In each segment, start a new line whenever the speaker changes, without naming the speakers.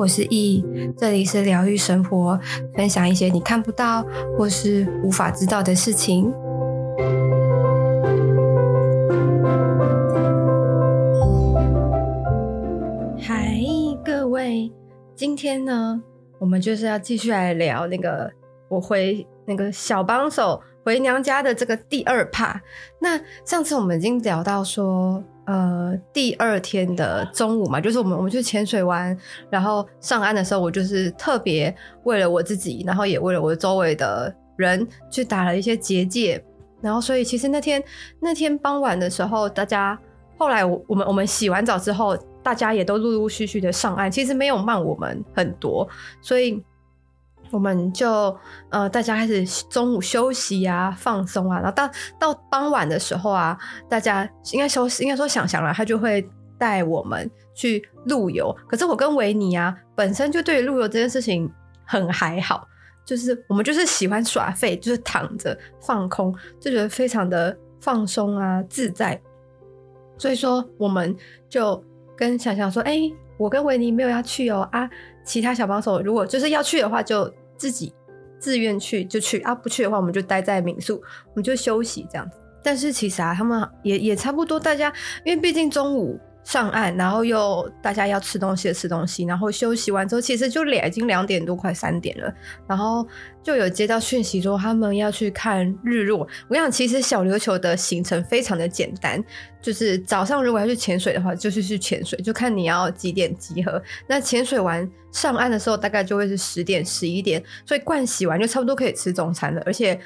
我是易，这里是疗愈生活，分享一些你看不到或是无法知道的事情。嗨，各位，今天呢，我们就是要继续来聊那个我回那个小帮手回娘家的这个第二 part。那上次我们已经聊到说。呃，第二天的中午嘛，就是我们我们去潜水玩，然后上岸的时候，我就是特别为了我自己，然后也为了我周围的人去打了一些结界，然后所以其实那天那天傍晚的时候，大家后来我我们我们洗完澡之后，大家也都陆陆续续的上岸，其实没有慢我们很多，所以。我们就呃，大家开始中午休息啊，放松啊，然后到到傍晚的时候啊，大家应该说应该说想想了，他就会带我们去陆游。可是我跟维尼啊，本身就对于陆游这件事情很还好，就是我们就是喜欢耍废，就是躺着放空，就觉得非常的放松啊，自在。所以说，我们就跟想想说，哎、我跟维尼没有要去哦啊，其他小帮手如果就是要去的话，就。自己自愿去就去啊，不去的话我们就待在民宿，我们就休息这样子。但是其实啊，他们也也差不多，大家因为毕竟中午。上岸，然后又大家要吃东西的吃东西，然后休息完之后，其实就两已经两点多快三点了，然后就有接到讯息说他们要去看日落。我跟你讲，其实小琉球的行程非常的简单，就是早上如果要去潜水的话，就是去潜水，就看你要几点集合。那潜水完上岸的时候，大概就会是十点十一点，所以盥洗完就差不多可以吃中餐了，而且。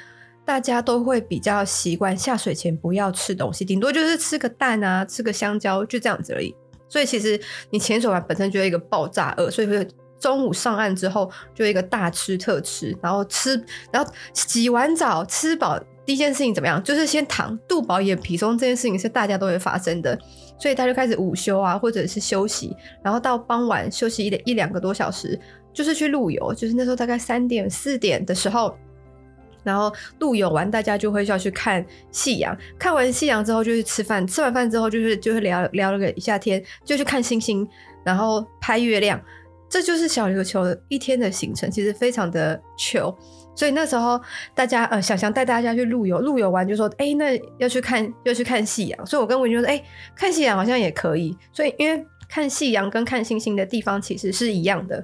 大家都会比较习惯下水前不要吃东西，顶多就是吃个蛋啊，吃个香蕉，就这样子而已。所以其实你潜水完本身就有一个爆炸饿，所以会中午上岸之后就一个大吃特吃，然后吃，然后洗完澡吃饱，第一件事情怎么样？就是先躺，肚饱眼皮松，这件事情是大家都会发生的。所以他就开始午休啊，或者是休息，然后到傍晚休息一点一两个多小时，就是去露游，就是那时候大概三点四点的时候。然后陆游完，大家就会要去看夕阳。看完夕阳之后，就去吃饭。吃完饭之后，就是就会聊聊了个一下天，就去看星星，然后拍月亮。这就是小琉球一天的行程，其实非常的久。所以那时候大家呃，想想带大家去陆游，陆游完就说，哎，那要去看要去看夕阳。所以我跟维尼说，哎，看夕阳好像也可以。所以因为看夕阳跟看星星的地方其实是一样的。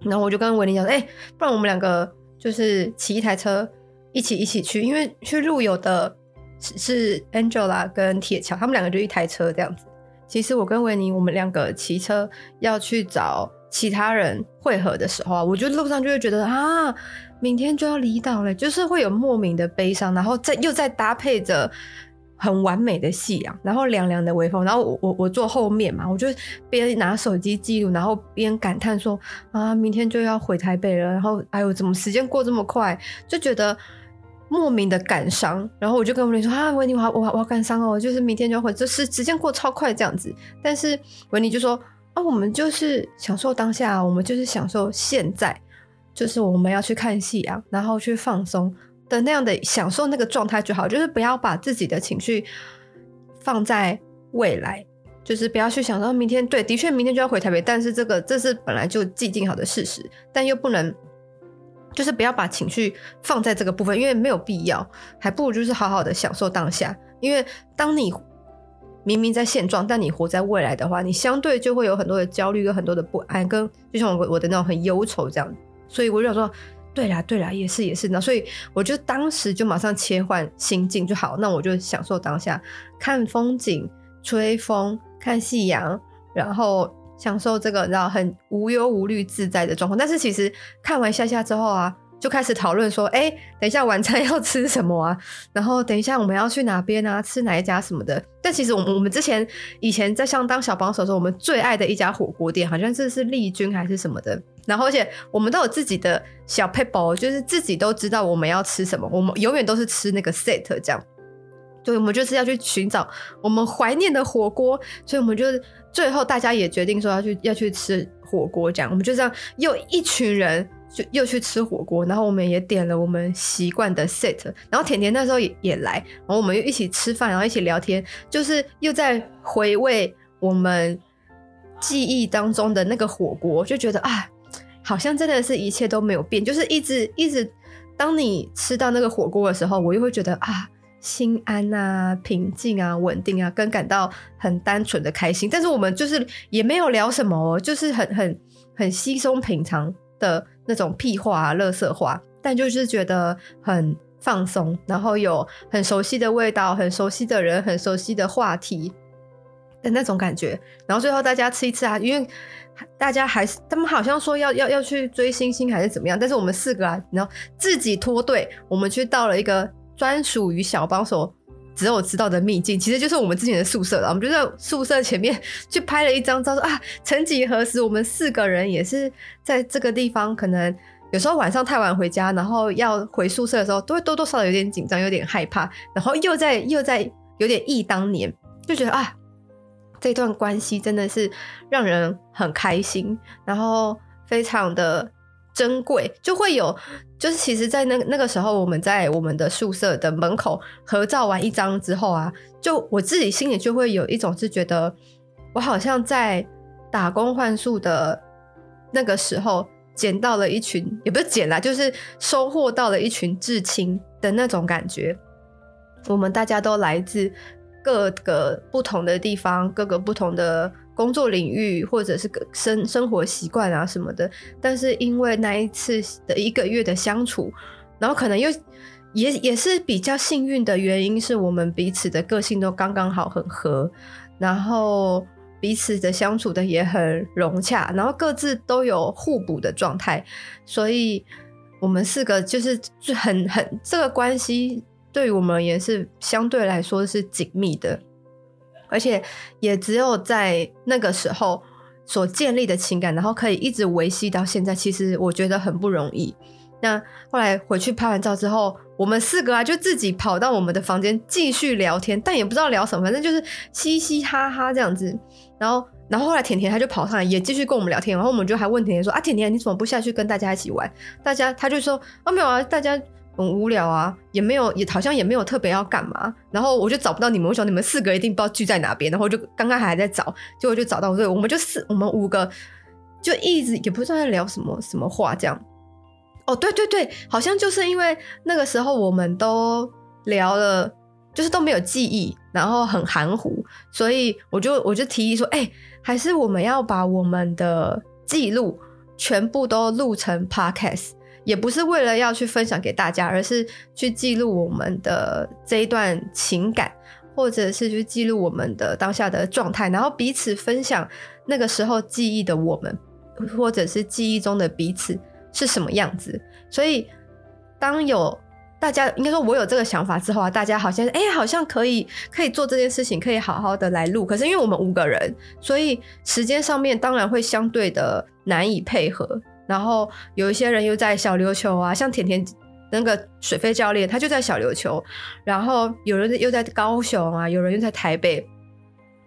然后我就跟维尼讲，哎，不然我们两个。就是骑一台车一起一起去，因为去路游的是 Angela 跟铁桥，他们两个就一台车这样子。其实我跟维尼，我们两个骑车要去找其他人会合的时候啊，我觉得路上就会觉得啊，明天就要离岛了，就是会有莫名的悲伤，然后再又再搭配着。很完美的夕阳，然后凉凉的微风，然后我我我坐后面嘛，我就边拿手机记录，然后边感叹说啊，明天就要回台北了，然后哎呦，怎么时间过这么快，就觉得莫名的感伤。然后我就跟文尼说啊，文尼，我我我好感伤哦，就是明天就要回，就是时间过超快这样子。但是文尼就说啊，我们就是享受当下，我们就是享受现在，就是我们要去看夕阳，然后去放松。的那样的享受那个状态就好，就是不要把自己的情绪放在未来，就是不要去想说明天。对，的确明天就要回台北，但是这个这是本来就既定好的事实，但又不能，就是不要把情绪放在这个部分，因为没有必要，还不如就是好好的享受当下。因为当你明明在现状，但你活在未来的话，你相对就会有很多的焦虑有很多的不安，跟就像我我的那种很忧愁这样。所以我就想说。对啦，对啦，也是也是，那所以我就当时就马上切换心境就好，那我就享受当下，看风景、吹风、看夕阳，然后享受这个然后很无忧无虑、自在的状况。但是其实看完下下之后啊，就开始讨论说，哎，等一下晚餐 要吃什么啊？然后等一下我们要去哪边啊？吃哪一家什么的？但其实我们我们之前以前在像当小帮手的时候，我们最爱的一家火锅店，好像这是丽君还是什么的。然后，而且我们都有自己的小 paper，，就是自己都知道我们要吃什么。我们永远都是吃那个 set 这样，对，我们就是要去寻找我们怀念的火锅。所以，我们就最后大家也决定说要去要去吃火锅，这样我们就这样又一群人就又去吃火锅。然后我们也点了我们习惯的 set，然后甜甜那时候也也来，然后我们又一起吃饭，然后一起聊天，就是又在回味我们。记忆当中的那个火锅，就觉得啊，好像真的是一切都没有变，就是一直一直，当你吃到那个火锅的时候，我又会觉得啊，心安啊，平静啊，稳定啊，跟感到很单纯的开心。但是我们就是也没有聊什么，就是很很很稀松平常的那种屁话啊，乐色话，但就是觉得很放松，然后有很熟悉的味道，很熟悉的人，很熟悉的话题。的那种感觉，然后最后大家吃一次啊，因为大家还是他们好像说要要要去追星星还是怎么样，但是我们四个啊，然后自己脱队，我们去到了一个专属于小帮手只有知道的秘境，其实就是我们之前的宿舍了。我们就在宿舍前面去拍了一张照，说啊，曾几何时，我们四个人也是在这个地方，可能有时候晚上太晚回家，然后要回宿舍的时候，都会多多少少有点紧张，有点害怕，然后又在又在有点忆当年，就觉得啊。这段关系真的是让人很开心，然后非常的珍贵，就会有，就是其实，在那那个时候，我们在我们的宿舍的门口合照完一张之后啊，就我自己心里就会有一种是觉得，我好像在打工换宿的那个时候捡到了一群，也不是捡啦，就是收获到了一群至亲的那种感觉。我们大家都来自。各个不同的地方，各个不同的工作领域，或者是生生活习惯啊什么的，但是因为那一次的一个月的相处，然后可能又也也是比较幸运的原因，是我们彼此的个性都刚刚好很合，然后彼此的相处的也很融洽，然后各自都有互补的状态，所以我们四个就是很很这个关系。对于我们而言是相对来说是紧密的，而且也只有在那个时候所建立的情感，然后可以一直维系到现在，其实我觉得很不容易。那后来回去拍完照之后，我们四个啊就自己跑到我们的房间继续聊天，但也不知道聊什么，反正就是嘻嘻哈哈这样子。然后，然后后来甜甜他就跑上来也继续跟我们聊天，然后我们就还问甜甜说：“啊，甜甜你怎么不下去跟大家一起玩？”大家他就说：“啊，没有啊，大家。”很无聊啊，也没有，也好像也没有特别要干嘛。然后我就找不到你们，我想你们四个一定不知道聚在哪边。然后就刚刚还在找，结果就找到。对，我们就四，我们五个就一直也不知道在聊什么什么话这样。哦，对对对，好像就是因为那个时候我们都聊了，就是都没有记忆，然后很含糊，所以我就我就提议说，哎，还是我们要把我们的记录全部都录成 podcast。也不是为了要去分享给大家，而是去记录我们的这一段情感，或者是去记录我们的当下的状态，然后彼此分享那个时候记忆的我们，或者是记忆中的彼此是什么样子。所以，当有大家应该说我有这个想法之后啊，大家好像哎、好像可以可以做这件事情，可以好好的来录。可是因为我们五个人，所以时间上面当然会相对的难以配合。然后有一些人又在小琉球啊，像甜甜那个水飞教练，他就在小琉球。然后有人又在高雄啊，有人又在台北，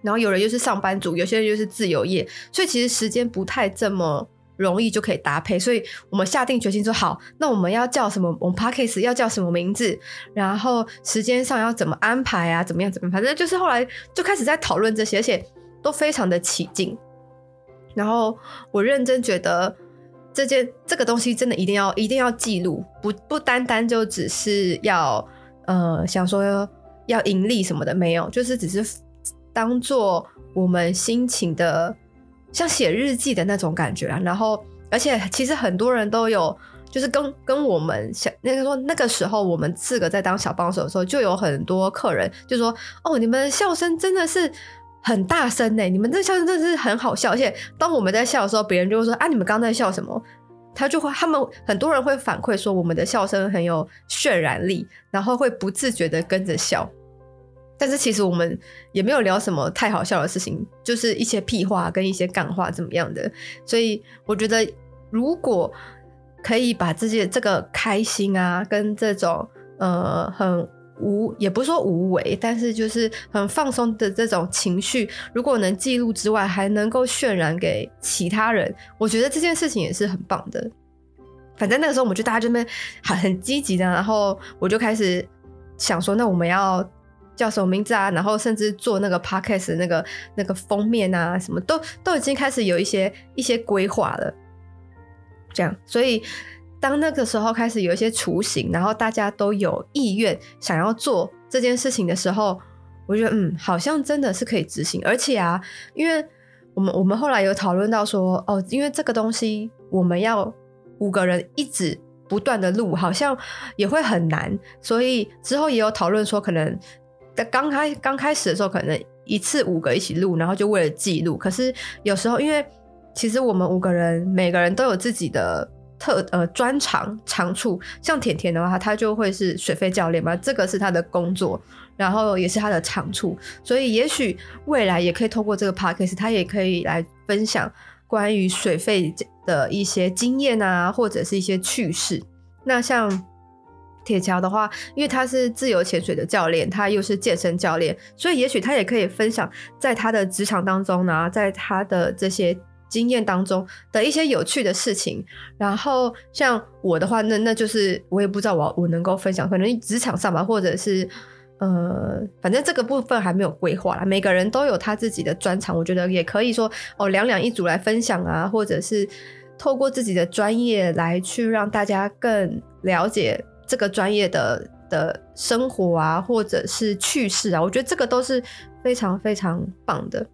然后有人又是上班族，有些人又是自由业，所以其实时间不太这么容易就可以搭配。所以我们下定决心说好，那我们要叫什么？我们 Podcast 要叫什么名字？然后时间上要怎么安排啊？怎么样？怎么样？反正就是后来就开始在讨论这些，而且都非常的起劲。然后我认真觉得。这件这个东西真的一定要一定要记录，不不单单就只是要呃想说要盈利什么的，没有，就是只是当做我们心情的像写日记的那种感觉啊。然后，而且其实很多人都有，就是跟跟我们想那个说那个时候我们四个在当小帮手的时候，就有很多客人就说：“哦，你们笑声真的是。”很大声呢，你们这笑声真的是很好笑，而且当我们在笑的时候，别人就会说啊，你们刚刚在笑什么？他就会，他们很多人会反馈说，我们的笑声很有渲染力，然后会不自觉的跟着笑。但是其实我们也没有聊什么太好笑的事情，就是一些屁话跟一些干话怎么样的。所以我觉得，如果可以把这些这个开心啊，跟这种呃很。无也不是说无为，但是就是很放松的这种情绪，如果能记录之外，还能够渲染给其他人，我觉得这件事情也是很棒的。反正那个时候，我们就大家这边很很积极的，然后我就开始想说，那我们要叫什么名字啊，然后甚至做那个 podcast 那个那个封面啊，什么都都已经开始有一些一些规划了。这样，所以当那个时候开始有一些雏形，然后大家都有意愿想要做这件事情的时候，我觉得嗯，好像真的是可以执行。而且啊，因为我们我们后来有讨论到说，哦，因为这个东西我们要五个人一直。不断的录好像也会很难，所以之后也有讨论说，可能在刚开刚开始的时候，可能一次五个一起录，然后就为了记录。可是有时候，因为其实我们五个人每个人都有自己的特呃专长长处，像甜甜的话，他就会是水肺教练嘛，这个是他的工作，然后也是他的长处，所以也许未来也可以透过这个 podcast，他也可以来分享关于水肺的一些经验啊，或者是一些趣事。那像铁桥的话，因为他是自由潜水的教练，他又是健身教练，所以也许他也可以分享在他的职场当中呢，在他的这些经验当中的一些有趣的事情。然后像我的话，那那就是我也不知道我我能够分享，可能职场上吧，或者是呃，反正这个部分还没有规划啦。每个人都有他自己的专长，我觉得也可以说哦，两两一组来分享啊，或者是。透过自己的专业来去让大家更了解这个专业的的生活啊，或者是趣事啊，我觉得这个都是非常非常棒的。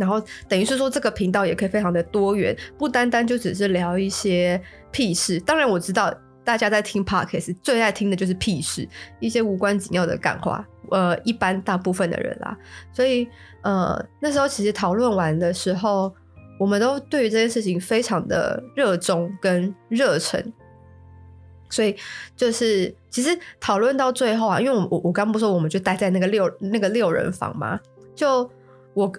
然后等于是说，这个频道也可以非常的多元，不单单就只是聊一些屁事。当然我知道大家在听 Podcast 最爱听的就是屁事，一些无关紧要的干话。呃，一般大部分的人啦，所以呃那时候其实讨论完的时候。我们都对于这件事情非常的热衷跟热忱，所以就是其实讨论到最后啊，因为我我我刚不说我们就待在那个六那个六人房嘛，就我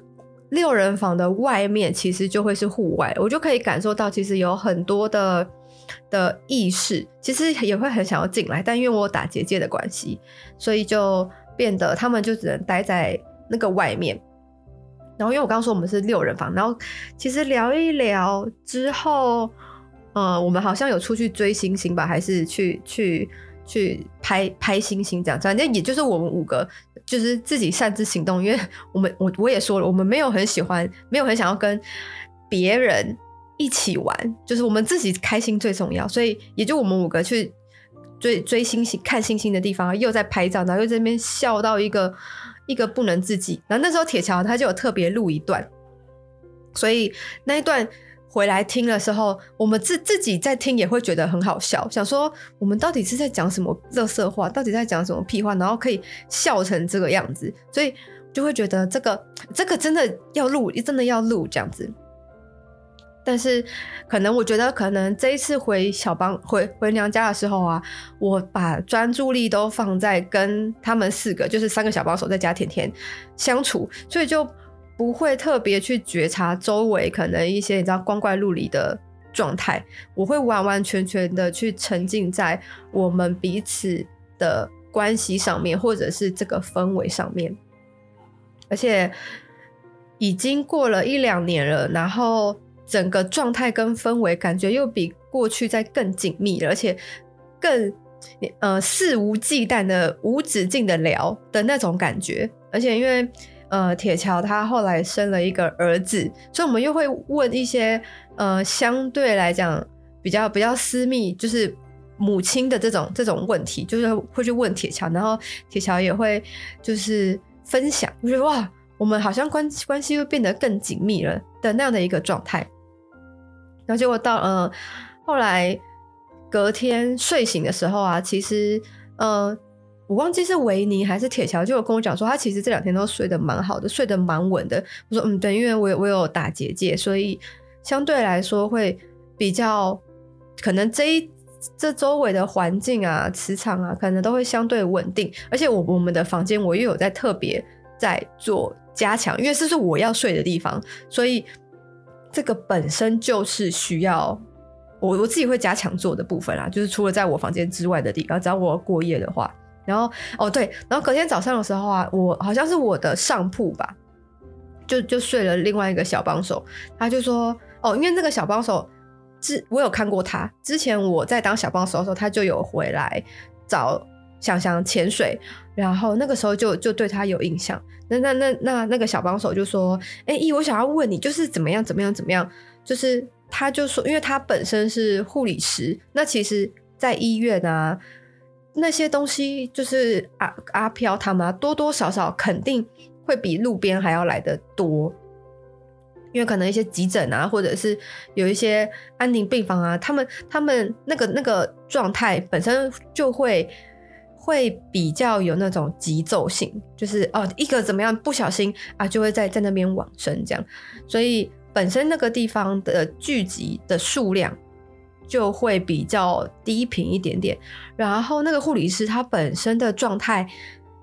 六人房的外面其实就会是户外，我就可以感受到其实有很多的的意识，其实也会很想要进来，但因为我打结界的关系，所以就变得他们就只能待在那个外面。然后，因为我刚刚说我们是六人房，然后其实聊一聊之后，呃，我们好像有出去追星星吧，还是去去去拍拍星星这样，反正也就是我们五个就是自己擅自行动，因为我们我我也说了，我们没有很喜欢，没有很想要跟别人一起玩，就是我们自己开心最重要，所以也就我们五个去追追星星、看星星的地方，又在拍照，然后又在那边笑到一个。一个不能自己，然后那时候铁桥他就有特别录一段，所以那一段回来听的时候，我们自自己在听也会觉得很好笑，想说我们到底是在讲什么垃圾话，到底在讲什么屁话，然后可以笑成这个样子，所以就会觉得这个这个真的要录，真的要录这样子。但是，可能我觉得，可能这一次回小帮回回娘家的时候啊，我把专注力都放在跟他们四个，就是三个小帮手再加甜甜相处，所以就不会特别去觉察周围可能一些你知道光怪陆离的状态，我会完完全全的去沉浸在我们彼此的关系上面，或者是这个氛围上面，而且已经过了一两年了，然后。整个状态跟氛围感觉又比过去再更紧密，而且更呃肆无忌惮的无止境的聊的那种感觉。而且因为呃铁桥他后来生了一个儿子，所以我们又会问一些呃相对来讲比较比较私密，就是母亲的这种这种问题，就是会去问铁桥，然后铁桥也会就是分享，我觉得哇，我们好像关关系又变得更紧密了的那样的一个状态。然后结果到呃，后来隔天睡醒的时候啊，其实呃，我忘记是维尼还是铁桥，就有跟我讲说，他其实这两天都睡得蛮好的，睡得蛮稳的。我说嗯，对，因为我有我有打结界，所以相对来说会比较可能这一这周围的环境啊、磁场啊，可能都会相对稳定。而且我我们的房间我又有在特别在做加强，因为这是我要睡的地方，所以。这个本身就是需要我我自己会加强做的部分啦，就是除了在我房间之外的地方，只要我过夜的话，然后哦对，然后隔天早上的时候啊，我好像是我的上铺吧，就就睡了另外一个小帮手，他就说哦，因为那个小帮手之我有看过他，之前我在当小帮手的时候，他就有回来找想想潜水，然后那个时候就就对他有印象。那那那那那个小帮手就说：“哎、我想要问你，就是怎么样怎么样怎么样？就是他就说，因为他本身是护理师，那其实在医院啊，那些东西就是阿阿飘他们、啊、多多少少肯定会比路边还要来得多。”因为可能一些急诊啊，或者是有一些安宁病房啊，他们他们那个那个状态本身就会会比较有那种急骤性，就是哦一个怎么样不小心啊，就会在在那边往生这样，所以本身那个地方的聚集的数量就会比较低频一点点。然后那个护理师他本身的状态，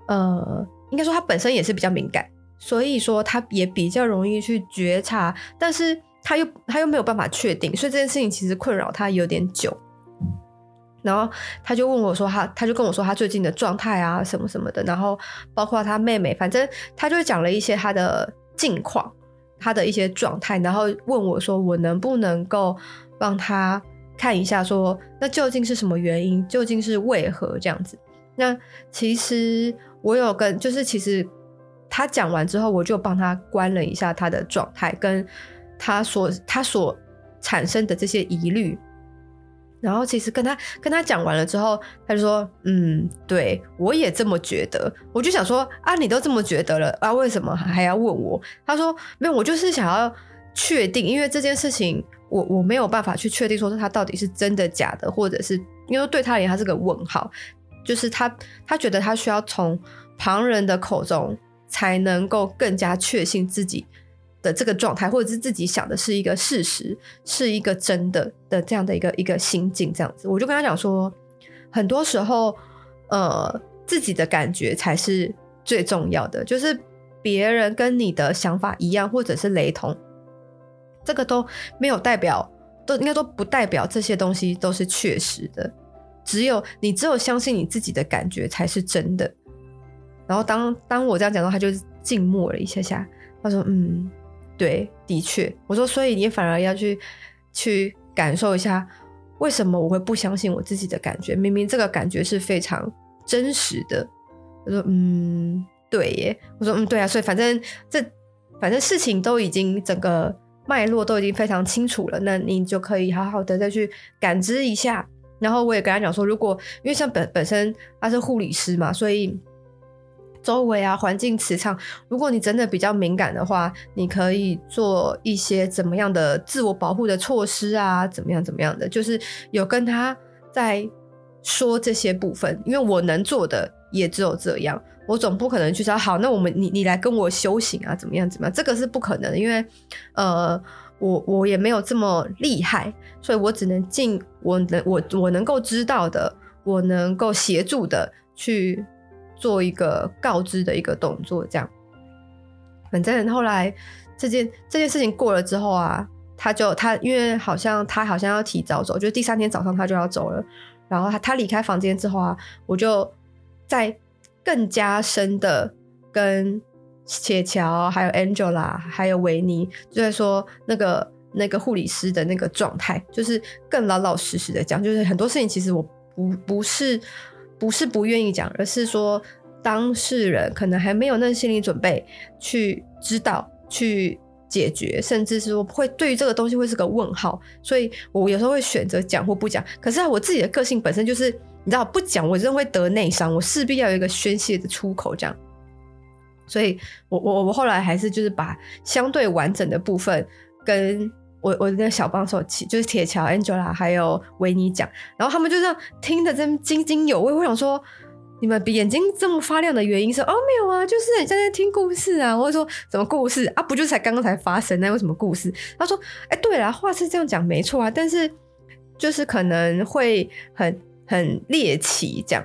呃，应该说他本身也是比较敏感。所以说，他也比较容易去觉察，但是他又他又没有办法确定，所以这件事情其实困扰他有点久。然后他就问我说他，他就跟我说他最近的状态啊，什么什么的，然后包括他妹妹，反正他就讲了一些他的近况，他的一些状态，然后问我说，我能不能够帮他看一下说，那究竟是什么原因，究竟是为何这样子？那其实我有跟，就是其实。他讲完之后，我就帮他关了一下他的状态，跟他所他所产生的这些疑虑。然后其实跟他跟他讲完了之后，他就说：“嗯，对，我也这么觉得。”我就想说：“啊，你都这么觉得了啊，为什么还要问我？”他说：“没有，我就是想要确定，因为这件事情我我没有办法去确定说他到底是真的假的，或者是因为对他而言他是个问号，就是他他觉得他需要从旁人的口中。”才能够更加确信自己的这个状态，或者是自己想的是一个事实，是一个真的的这样的一个一个心境，这样子，我就跟他讲说，很多时候，呃，自己的感觉才是最重要的，就是别人跟你的想法一样，或者是雷同，这个都没有代表，都应该都不代表这些东西都是确实的，只有你只有相信你自己的感觉才是真的。然后当当我这样讲的话，他就静默了一下下。他说：“嗯，对，的确。”我说：“所以你反而要去去感受一下，为什么我会不相信我自己的感觉？明明这个感觉是非常真实的。”他说：“嗯，对耶。”我说：“嗯，对啊。”所以反正这反正事情都已经整个脉络都已经非常清楚了，那你就可以好好的再去感知一下。然后我也跟他讲说，如果因为像本本身他是护理师嘛，所以。周围啊，环境磁场，如果你真的比较敏感的话，你可以做一些怎么样的自我保护的措施啊？怎么样怎么样的？就是有跟他在说这些部分，因为我能做的也只有这样，我总不可能去说好，那我们你你来跟我修行啊？怎么样怎么样？这个是不可能的，因为呃，我我也没有这么厉害，所以我只能尽我能我我能够知道的，我能够协助的去。做一个告知的一个动作，这样。反正后来这件这件事情过了之后啊，他就他因为好像他好像要提早走，就第三天早上他就要走了。然后他他离开房间之后啊，我就在更加深的跟铁桥、还有 Angela、还有维尼，就在说那个那个护理师的那个状态，就是更老老实实的讲，就是很多事情其实我不不是。不是不愿意讲，而是说当事人可能还没有那心理准备去知道、去解决，甚至是说会对于这个东西会是个问号。所以我有时候会选择讲或不讲。可是，我自己的个性本身就是，你知道，不讲我真的会得内伤，我势必要有一个宣泄的出口，这样。所以我我我后来还是就是把相对完整的部分跟。我我的小帮手，就是铁桥、Angela 还有维尼讲，然后他们就这样听得真津津有味。我想说，你们眼睛这么发亮的原因是？哦，没有啊，就是你在那听故事啊。我说什么故事啊？不就是才刚刚才发生那有什么故事？他说，哎、对了，话是这样讲没错啊，但是就是可能会很很猎奇这样。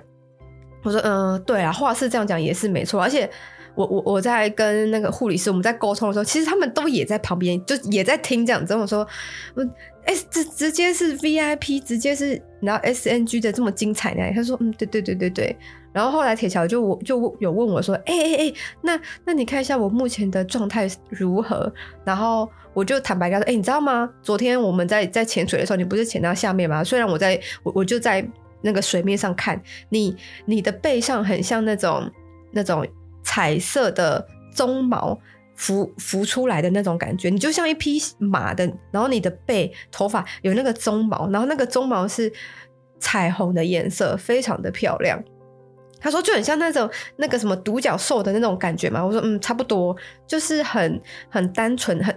我说，嗯、对啊，话是这样讲也是没错，而且。我我我在跟那个护理师我们在沟通的时候，其实他们都也在旁边，就也在听这样子。我说，我哎，直直接是 VIP，直接是然后 SNG 的这么精彩呢？他说，嗯，对对对对对。然后后来铁桥就我就有问我说，哎哎哎，那那你看一下我目前的状态如何？然后我就坦白跟他说，哎，你知道吗？昨天我们在在潜水的时候，你不是潜到下面吗？虽然我在我我就在。那个水面上看，你你的背上很像那种那种彩色的鬃毛浮浮出来的那种感觉，你就像一匹马的，然后你的背头发有那个鬃毛，然后那个鬃毛是彩虹的颜色，非常的漂亮。他说就很像那种那个什么独角兽的那种感觉嘛。我说嗯，差不多，就是很很单纯很。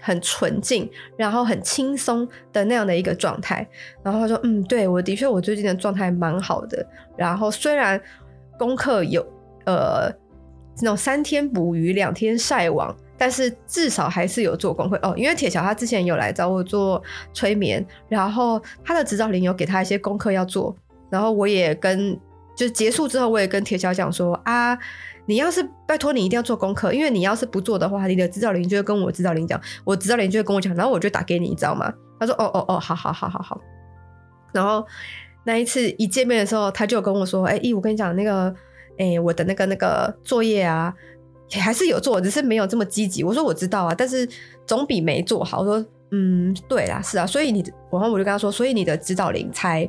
很纯净，然后很轻松的那样的一个状态。然后他说：“嗯，对，我的确，我最近的状态蛮好的。然后虽然功课有呃那种三天捕鱼两天晒网，但是至少还是有做功课哦。因为铁桥他之前有来找我做催眠，然后他的指导灵有给他一些功课要做。然后我也跟就结束之后，我也跟铁桥讲说啊。”你要是拜托你一定要做功课，因为你要是不做的话，你的指导灵就会跟我指导灵讲，我指导灵就会跟我讲，然后我就打给你，你知道吗？他说：“哦哦哦，好好好好好。”然后那一次一见面的时候，他就跟我说：“哎、我跟你讲那个，哎、我的那个那个作业啊，还是有做，只是没有这么积极。”我说：“我知道啊，但是总比没做好。”我说：“嗯，对啦，是啊，所以你，然后我就跟他说，所以你的指导灵才。”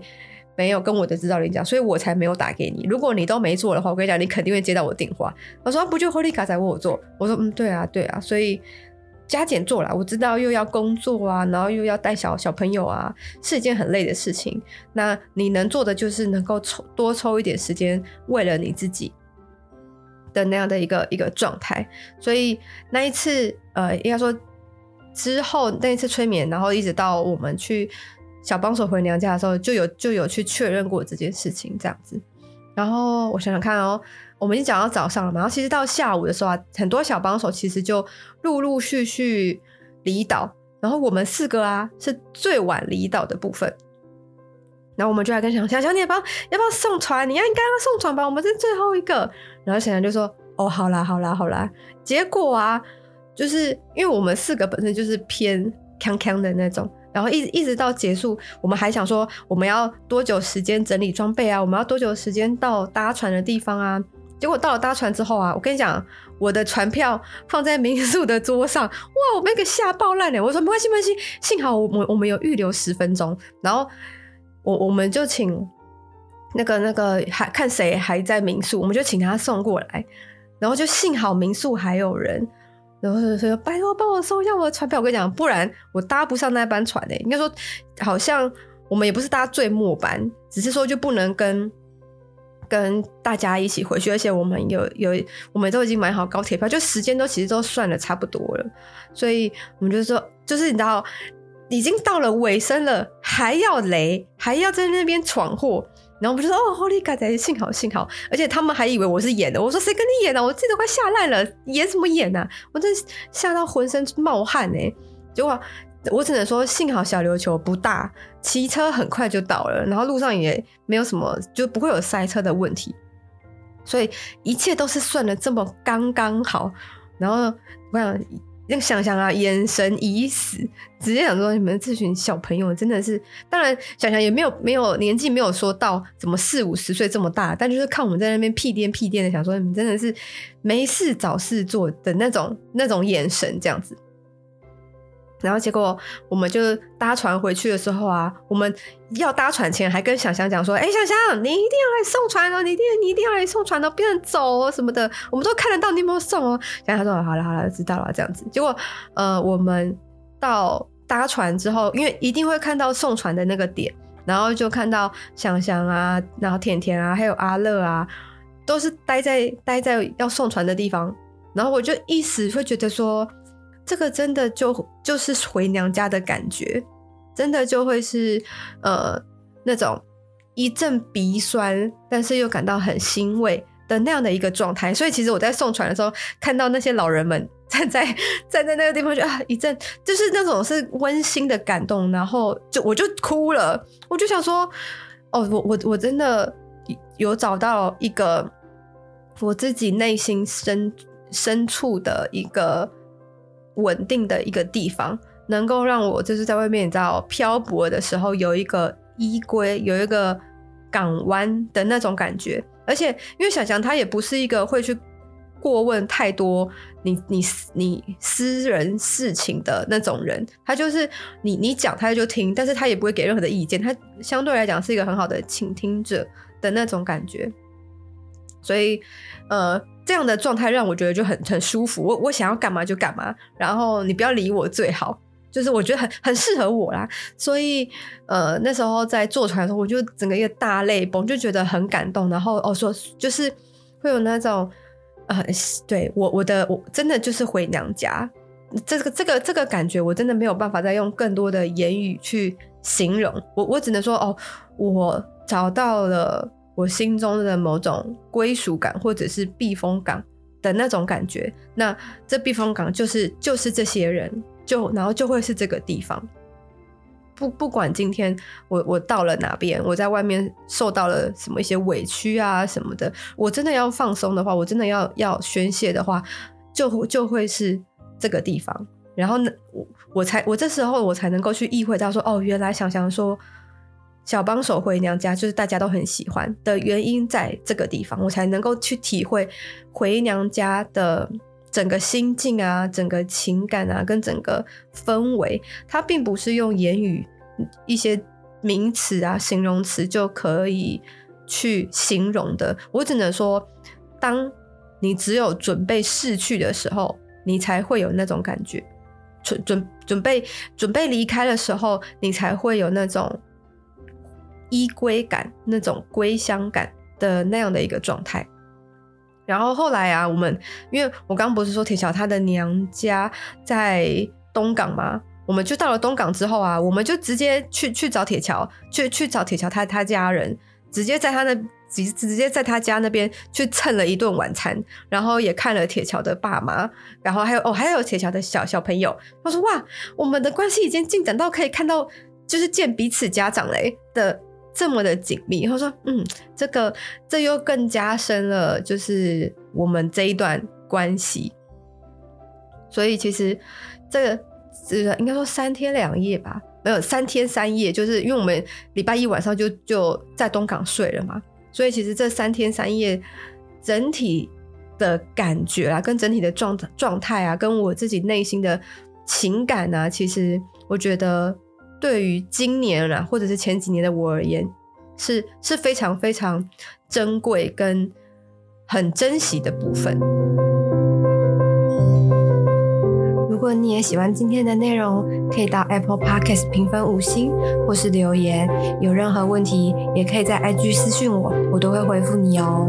没有跟我的指导灵讲，所以我才没有打给你。如果你都没做的话，我跟你讲，你肯定会接到我电话。我说不就霍利卡在为我做？我说嗯，对啊，对啊，所以加减做啦。我知道又要工作啊，然后又要带小小朋友啊，是一件很累的事情。那你能做的就是能够抽多抽一点时间，为了你自己的那样的一个一个状态。所以那一次，呃，应该说之后那一次催眠，然后一直到我们去。小帮手回娘家的时候，就有就有去确认过这件事情，这样子。然后我想想看哦，我们已经讲到早上了嘛，然后其实到下午的时候啊，很多小帮手其实就陆陆续续离岛，然后我们四个啊是最晚离岛的部分。然后我们就来跟想想想，你要不要不要送船？你要应该要送船吧，我们是最后一个。然后想想就说：“哦，好啦好啦好啦。”结果啊，就是因为我们四个本身就是偏康康的那种。然后一一直到结束，我们还想说我们要多久时间整理装备啊？我们要多久时间到搭船的地方啊？结果到了搭船之后啊，我跟你讲，我的船票放在民宿的桌上，哇，我们给吓爆烂了。我说没关系没关系，幸好我们我们有预留十分钟，然后我我们就请那个那个还看谁还在民宿，我们就请他送过来，然后就幸好民宿还有人。然后就说：“拜托，帮我收一下我的船票。我跟你讲，不然我搭不上那班船诶。应该说，好像我们也不是搭最末班，只是说就不能跟跟大家一起回去。而且我们有有，我们都已经买好高铁票，就时间都其实都算的差不多了。所以我们就说，就是你知道，已经到了尾声了，还要雷，还要在那边闯祸。”然后我们就说哦，Holy God，幸好幸好，而且他们还以为我是演的。我说谁跟你演的？我自己都快吓烂了，演什么演啊？我真吓到浑身冒汗哎！结果我只能说幸好小琉球不大，骑车很快就到了，然后路上也没有什么，就不会有塞车的问题，所以一切都是算得这么刚刚好。然后我想。那想想啊，眼神已死，直接想说你们这群小朋友真的是，当然想想也没有没有年纪没有说到怎么四五十岁这么大，但就是看我们在那边屁颠屁颠的，想说你们真的是没事找事做的那种那种眼神这样子。然后结果我们就搭船回去的时候啊，我们要搭船前还跟想想讲说：“哎、欸，想想，你一定要来送船哦，你一定你一定要来送船哦，不能走哦什么的，我们都看得到你有没有送哦。”想想说：“好了好了，知道了。”这样子，结果呃，我们到搭船之后，因为一定会看到送船的那个点，然后就看到想想啊，然后甜甜啊，还有阿乐啊，都是待在待在要送船的地方，然后我就一时会觉得说。这个真的就就是回娘家的感觉，真的就会是呃那种一阵鼻酸，但是又感到很欣慰的那样的一个状态。所以其实我在送船的时候，看到那些老人们站在 站在那个地方就，啊一阵就是那种是温馨的感动，然后就我就哭了。我就想说，哦，我我我真的有找到一个我自己内心深深处的一个。稳定的一个地方，能够让我就是在外面你知道漂泊的时候有一个依归，有一个港湾的那种感觉。而且因为想想他也不是一个会去过问太多你你你私人事情的那种人，他就是你你讲他就听，但是他也不会给任何的意见，他相对来讲是一个很好的倾听者的那种感觉，所以呃这样的状态让我觉得就很很舒服，我我想要干嘛就干嘛，然后你不要理我最好，就是我觉得很很适合我啦，所以呃那时候在坐船的时候，我就整个一个大泪崩，就觉得很感动，然后哦说就是会有那种。呃，对我我的我真的就是回娘家，这个这个这个感觉，我真的没有办法再用更多的言语去形容。我我只能说，哦，我找到了我心中的某种归属感，或者是避风港的那种感觉。那这避风港就是就是这些人，就然后就会是这个地方。不不管今天我我到了哪边，我在外面受到了什么一些委屈啊什么的，我真的要放松的话，我真的要要宣泄的话，就就会是这个地方。然后呢，我我才我这时候我才能够去意会到说，哦，原来想想说小帮手回娘家就是大家都很喜欢的原因在这个地方，我才能够去体会回娘家的整个心境啊，整个情感啊，跟整个氛围，它并不是用言语一些名词啊、形容词就可以去形容的。我只能说，当你只有准备逝去的时候，你才会有那种感觉；准准准备准备离开的时候，你才会有那种依归感、那种归乡感的那样的一个状态。然后后来啊，我们因为我刚不是说铁桥他的娘家在东港吗？我们就到了东港之后啊，我们就直接去去找铁桥，去去找铁桥他他家人，直接在他那直直接在他家那边去蹭了一顿晚餐，然后也看了铁桥的爸妈，然后还有哦还有铁桥的小小朋友。他说哇，我们的关系已经进展到可以看到就是见彼此家长嘞的。这么的紧密，他说：“嗯，这个这又更加深了，就是我们这一段关系。所以其实这个是应该说三天两夜吧，没有三天三夜，就是因为我们礼拜一晚上就就在东港睡了嘛。所以其实这三天三夜整体的感觉啊，跟整体的状状态啊，跟我自己内心的情感啊，其实我觉得。”对于今年啊，或者是前几年的我而言，是是非常非常珍贵跟很珍惜的部分。如果你也喜欢今天的内容，可以到 Apple Podcast 评分五星，或是留言。有任何问题，也可以在 IG 私讯我，我都会回复你哦。